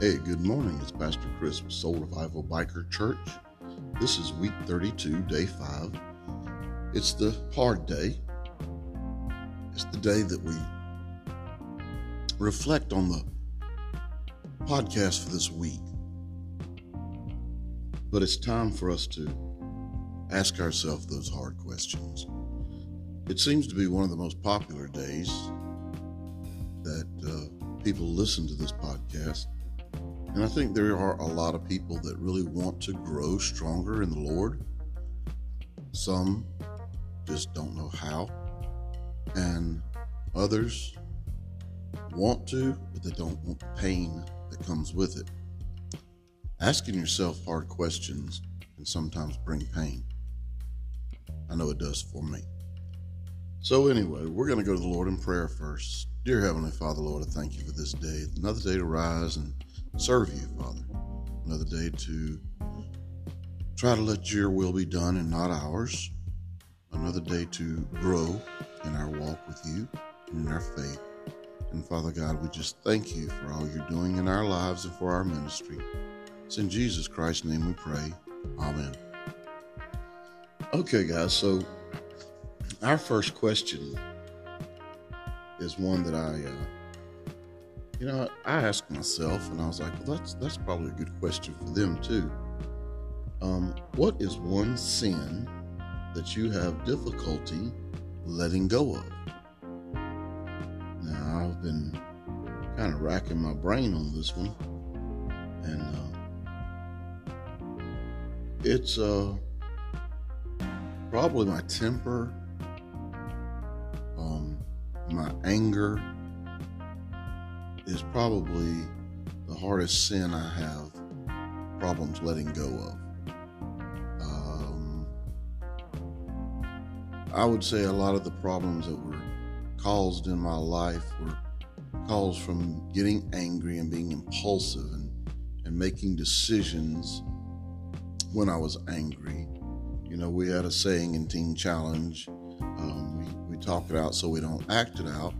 Hey, good morning. It's Pastor Chris with Soul Revival Biker Church. This is week 32, day 5. It's the hard day. It's the day that we reflect on the podcast for this week. But it's time for us to ask ourselves those hard questions. It seems to be one of the most popular days that uh, people listen to this podcast. And I think there are a lot of people that really want to grow stronger in the Lord. Some just don't know how. And others want to, but they don't want the pain that comes with it. Asking yourself hard questions can sometimes bring pain. I know it does for me. So, anyway, we're going to go to the Lord in prayer first. Dear Heavenly Father, Lord, I thank you for this day. Another day to rise and serve you, Father. Another day to try to let your will be done and not ours. Another day to grow in our walk with you and in our faith. And Father God, we just thank you for all you're doing in our lives and for our ministry. It's in Jesus Christ's name we pray. Amen. Okay, guys, so our first question is one that I, uh, you know, I asked myself, and I was like, well, that's that's probably a good question for them too. Um, what is one sin that you have difficulty letting go of? Now, I've been kind of racking my brain on this one, and uh, it's uh, probably my temper my anger is probably the hardest sin I have problems letting go of. Um, I would say a lot of the problems that were caused in my life were caused from getting angry and being impulsive and, and making decisions when I was angry. You know, we had a saying in Teen Challenge um, talk it out so we don't act it out.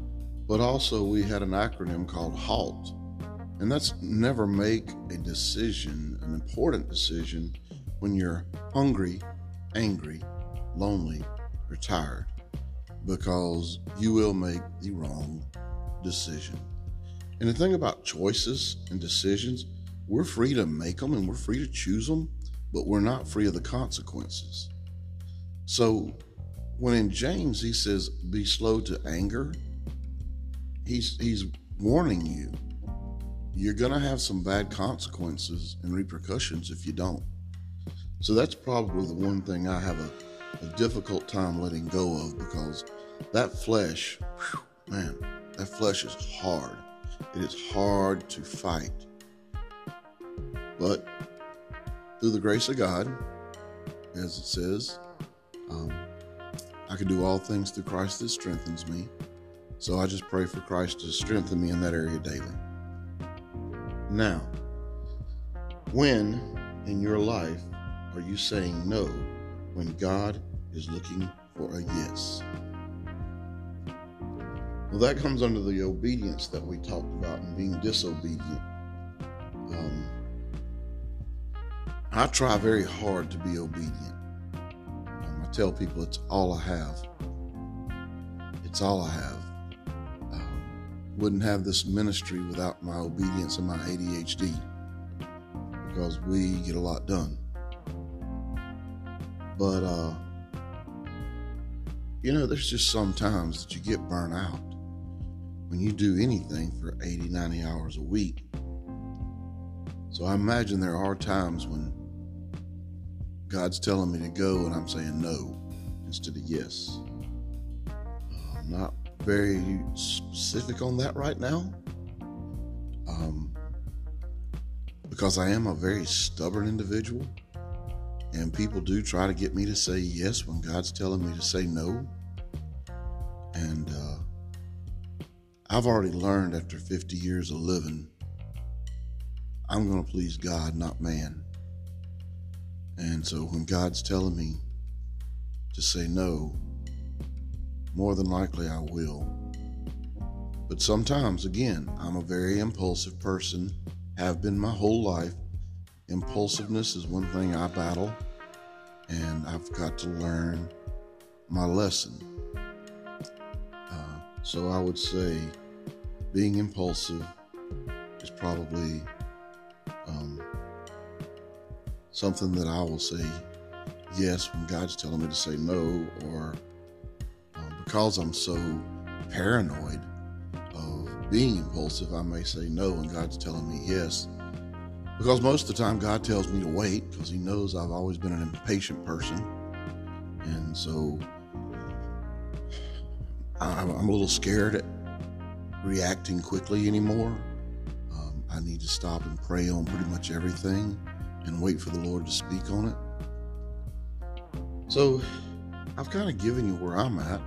But also, we had an acronym called HALT. And that's never make a decision, an important decision, when you're hungry, angry, lonely, or tired, because you will make the wrong decision. And the thing about choices and decisions, we're free to make them and we're free to choose them, but we're not free of the consequences. So when in James he says, be slow to anger, he's, he's warning you. You're going to have some bad consequences and repercussions if you don't. So that's probably the one thing I have a, a difficult time letting go of because that flesh, whew, man, that flesh is hard. It is hard to fight. But through the grace of God, as it says, um, I can do all things through Christ that strengthens me. So I just pray for Christ to strengthen me in that area daily. Now, when in your life are you saying no when God is looking for a yes? Well, that comes under the obedience that we talked about and being disobedient. Um, I try very hard to be obedient I tell people it's all I have. It's all I have. Wouldn't have this ministry without my obedience and my ADHD because we get a lot done. But, uh, you know, there's just some times that you get burnt out when you do anything for 80, 90 hours a week. So I imagine there are times when God's telling me to go and I'm saying no instead of yes. Uh, not very specific on that right now um, because I am a very stubborn individual and people do try to get me to say yes when God's telling me to say no. And uh, I've already learned after 50 years of living, I'm going to please God, not man. And so when God's telling me to say no, more than likely I will. But sometimes, again, I'm a very impulsive person have been my whole life. Impulsiveness is one thing I battle, and I've got to learn my lesson. Uh, so I would say being impulsive is probably um, something that I will say yes when God's telling me to say no, or because I'm so paranoid of being impulsive, I may say no and God's telling me yes. Because most of the time, God tells me to wait because He knows I've always been an impatient person. And so I'm, a little scared at reacting quickly anymore. Um, I need to stop and pray on pretty much everything and wait for the Lord to speak on it. So I've kind of given you where I'm at.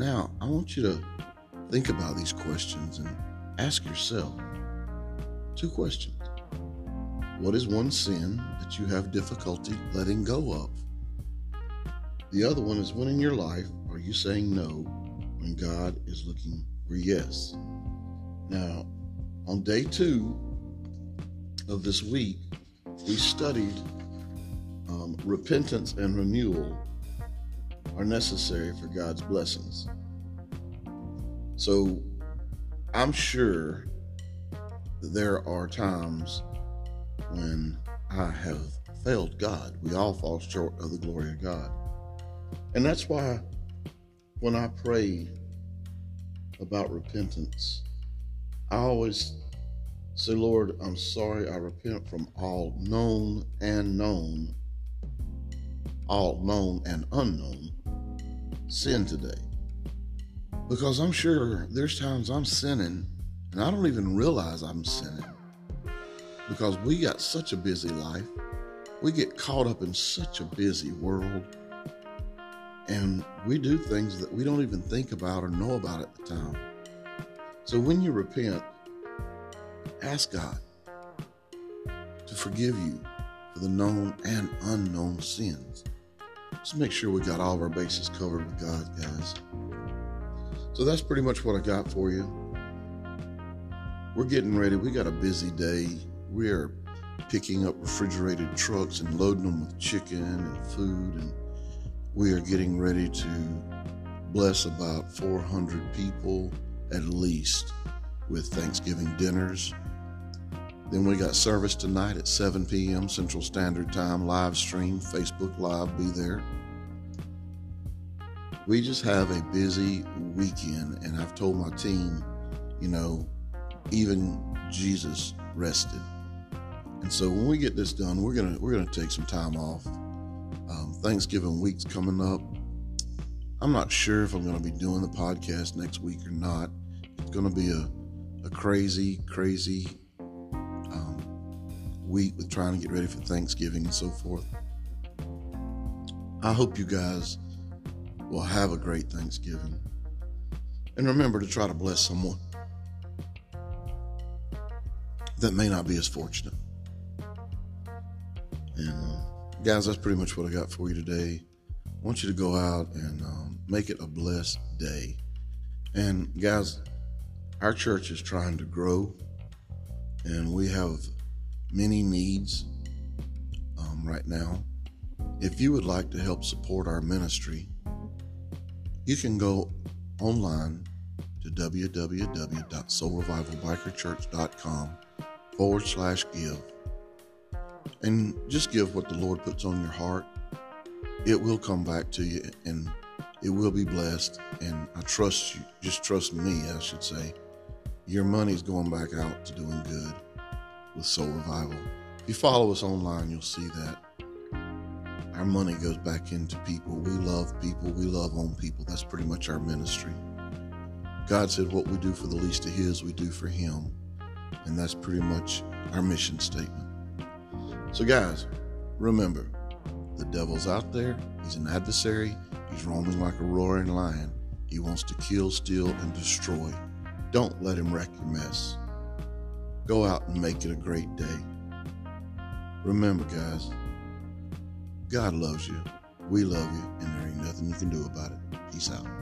Now, I want you to think about these questions and ask yourself two questions. What is one sin that you have difficulty letting go of? The other one is when in your life are you saying no when God is looking for yes? Now, on day two of this week, we studied um, repentance and renewal are necessary for God's blessings. So I'm sure there are times when I have failed God. We all fall short of the glory of God. And that's why when I pray about repentance, I always say, Lord, I'm sorry. I repent from all known and known, all known and unknown sin today. Because I'm sure there's times I'm sinning and I don't even realize I'm sinning because we got such a busy life. We get caught up in such a busy world. And we do things that we don't even think about or know about at the time. So when you repent, ask God to forgive you for the known and unknown sins. Just make sure we got all of our bases covered with God, guys. So that's pretty much what I got for you. We're getting ready. We got a busy day. We are picking up refrigerated trucks and loading them with chicken and food and we are getting ready to bless about 400 people at least with Thanksgiving dinners. Then we got service tonight at 7 p.m. Central Standard Time, live stream, Facebook Live, be there. We just have a busy weekend, and I've told my team, you know, even Jesus rested. And so when we get this done, we're gonna we're gonna take some time off um, Thanksgiving week's coming up. I'm not sure if I'm to be doing the podcast next week or not. It's to be a, a crazy, crazy week with trying to get ready for Thanksgiving and so forth. I hope you guys will have a great Thanksgiving. And remember to try to bless someone that may not be as fortunate. And uh, guys, that's pretty much what I got for you today. I want you to go out and um, make it a blessed day. And guys, our church is trying to grow, and we have many needs um, right now. If you would like to help support our ministry, you can go online to www.soulrevivalbikerchurch.com forward slash give and just give what the Lord puts on your heart. It will come back to you and it will be blessed. And I trust you, just trust me, I should say. Your money's going back out to doing good with Soul Revival. If you follow us online, you'll see that our money goes back into people. We love people, we love on people. That's pretty much our ministry. God said, What we do for the least of His, we do for Him. And that's pretty much our mission statement. So, guys, remember the devil's out there. He's an adversary. He's roaming like a roaring lion. He wants to kill, steal, and destroy. Don't let him wreck your mess. Go out and make it a great day. Remember, guys, God loves you. We love you, and there ain't nothing you can do about it. Peace out.